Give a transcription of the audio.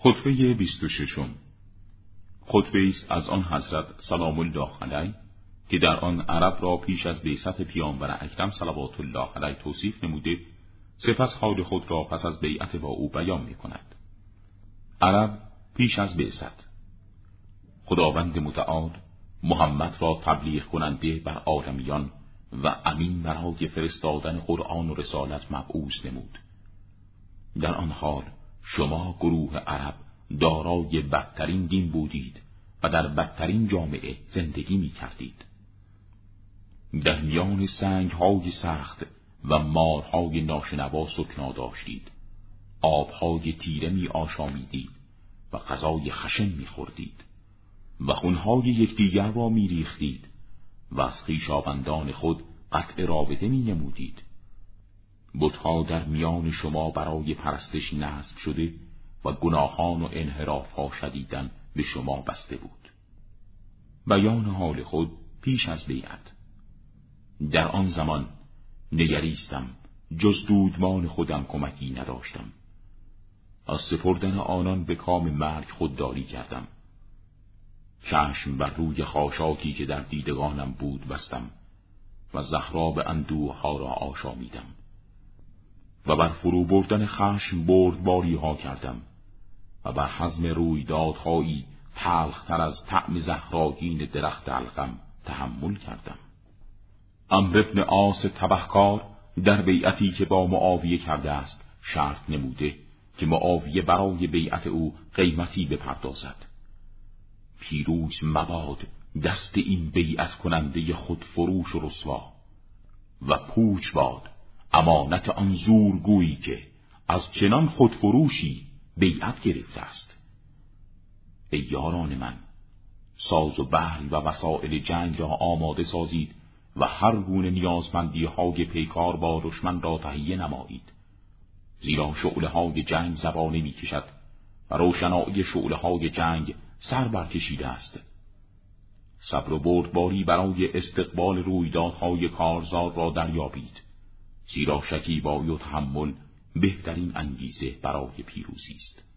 خطبه بیست و ششم خطبه است از آن حضرت سلام الله علیه که در آن عرب را پیش از بیست پیامبر اکرم صلوات الله علیه توصیف نموده سپس حال خود را پس از بیعت با او بیان می کند. عرب پیش از بیست خداوند متعال محمد را تبلیغ کننده بر آدمیان و امین برای فرستادن قرآن و رسالت مبعوث نمود. در آن حال شما گروه عرب دارای بدترین دین بودید و در بدترین جامعه زندگی می کردید. در میان سنگ های سخت و مارهای ناشنوا سکنا داشتید. آبهای تیره می آشامیدید و غذای خشن می خوردید و خونهای یکدیگر را می ریختید و از خویشاوندان خود قطع رابطه می نمودید. بتها در میان شما برای پرستش نصب شده و گناهان و انحراف ها شدیدن به شما بسته بود. بیان حال خود پیش از بیعت. در آن زمان نگریستم جز دودمان خودم کمکی نداشتم. از سپردن آنان به کام مرگ خودداری کردم. چشم بر روی خاشاکی که در دیدگانم بود بستم و زهراب اندوه ها را آشامیدم. و بر فرو بردن خشم بردباری ها کردم و بر حزم رویدادهایی تلختر از طعم زهراگین درخت علقم تحمل کردم. امر ابن آس تبهکار در بیعتی که با معاویه کرده است شرط نموده که معاویه برای بیعت او قیمتی بپردازد. پیروز مباد دست این بیعت کننده خود فروش و رسوا و پوچ باد امانت آن زورگویی که از چنان خودفروشی بیعت گرفته است. ای یاران من ساز و بحل و وسائل جنگ را آماده سازید و هر گونه نیازمندی های پیکار با دشمن را تهیه نمایید. زیرا شعله های جنگ زبانه می کشد و روشنایی شعله های جنگ سر برکشیده است. صبر و بردباری برای استقبال رویدادهای کارزار را دریابید. زیرا شکیبایی و تحمل بهترین انگیزه برای پیروزی است.